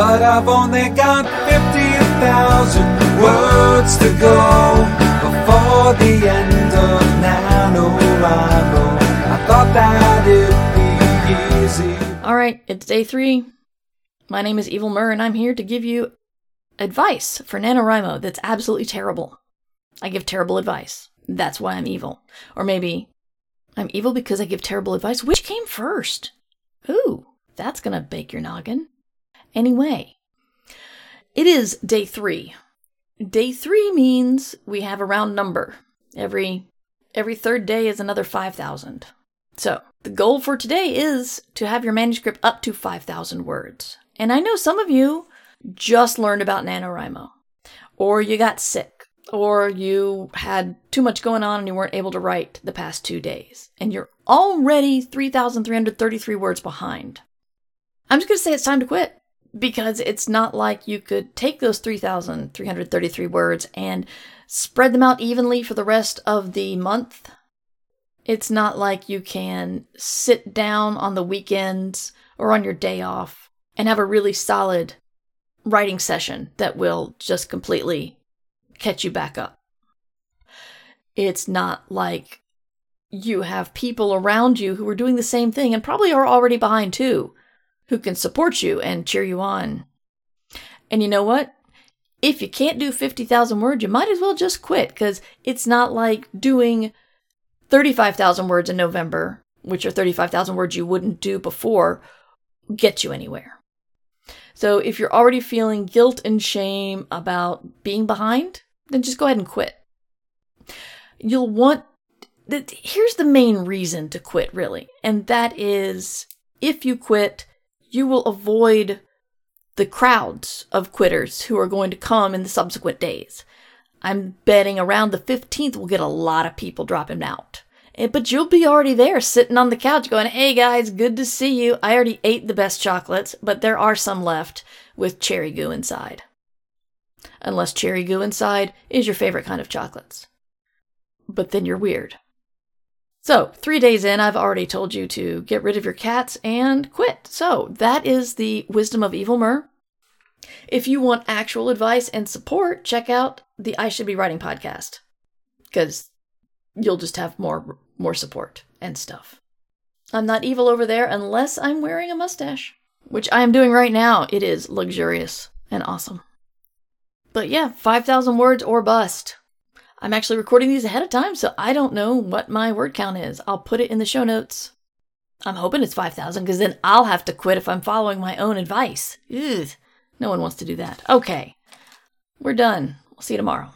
But I've only got 50,000 words to go before the end of NaNoWriMo. I thought that it'd be easy. All right, it's day three. My name is Evil Mur, and I'm here to give you advice for NaNoWriMo that's absolutely terrible. I give terrible advice. That's why I'm evil. Or maybe I'm evil because I give terrible advice. Which came first? Ooh, that's gonna bake your noggin. Anyway, it is day three. Day three means we have a round number. Every every third day is another five thousand. So the goal for today is to have your manuscript up to five thousand words. And I know some of you just learned about NaNoWriMo, or you got sick, or you had too much going on and you weren't able to write the past two days, and you're already 3,333 words behind. I'm just going to say it's time to quit because it's not like you could take those 3,333 words and spread them out evenly for the rest of the month. It's not like you can sit down on the weekends or on your day off and have a really solid writing session that will just completely catch you back up. It's not like you have people around you who are doing the same thing and probably are already behind too, who can support you and cheer you on. And you know what? If you can't do 50,000 words, you might as well just quit because it's not like doing 35,000 words in November, which are 35,000 words you wouldn't do before, get you anywhere. So if you're already feeling guilt and shame about being behind, then just go ahead and quit. You'll want that here's the main reason to quit really, and that is if you quit, you will avoid the crowds of quitters who are going to come in the subsequent days. I'm betting around the 15th we'll get a lot of people dropping out. Eh, but you'll be already there sitting on the couch going, Hey guys, good to see you. I already ate the best chocolates, but there are some left with cherry goo inside. Unless cherry goo inside is your favorite kind of chocolates. But then you're weird. So, three days in, I've already told you to get rid of your cats and quit. So, that is the wisdom of Evil Mur. If you want actual advice and support, check out the I Should Be Writing podcast. Because you'll just have more more support and stuff. I'm not evil over there unless I'm wearing a mustache, which I am doing right now. It is luxurious and awesome. But yeah, 5,000 words or bust. I'm actually recording these ahead of time, so I don't know what my word count is. I'll put it in the show notes. I'm hoping it's 5,000 because then I'll have to quit if I'm following my own advice. Ugh, no one wants to do that. Okay, we're done. We'll see you tomorrow.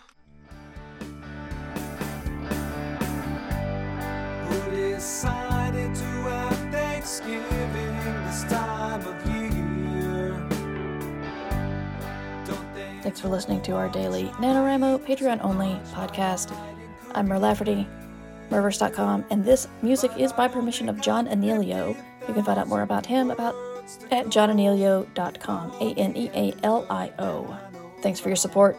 Thanks for listening to our daily NaNoWriMo Patreon only podcast. I'm Mur Lafferty, Murverse.com, and this music is by permission of John Anealio. You can find out more about him about at johnanealio.com. A N E A L I O. Thanks for your support.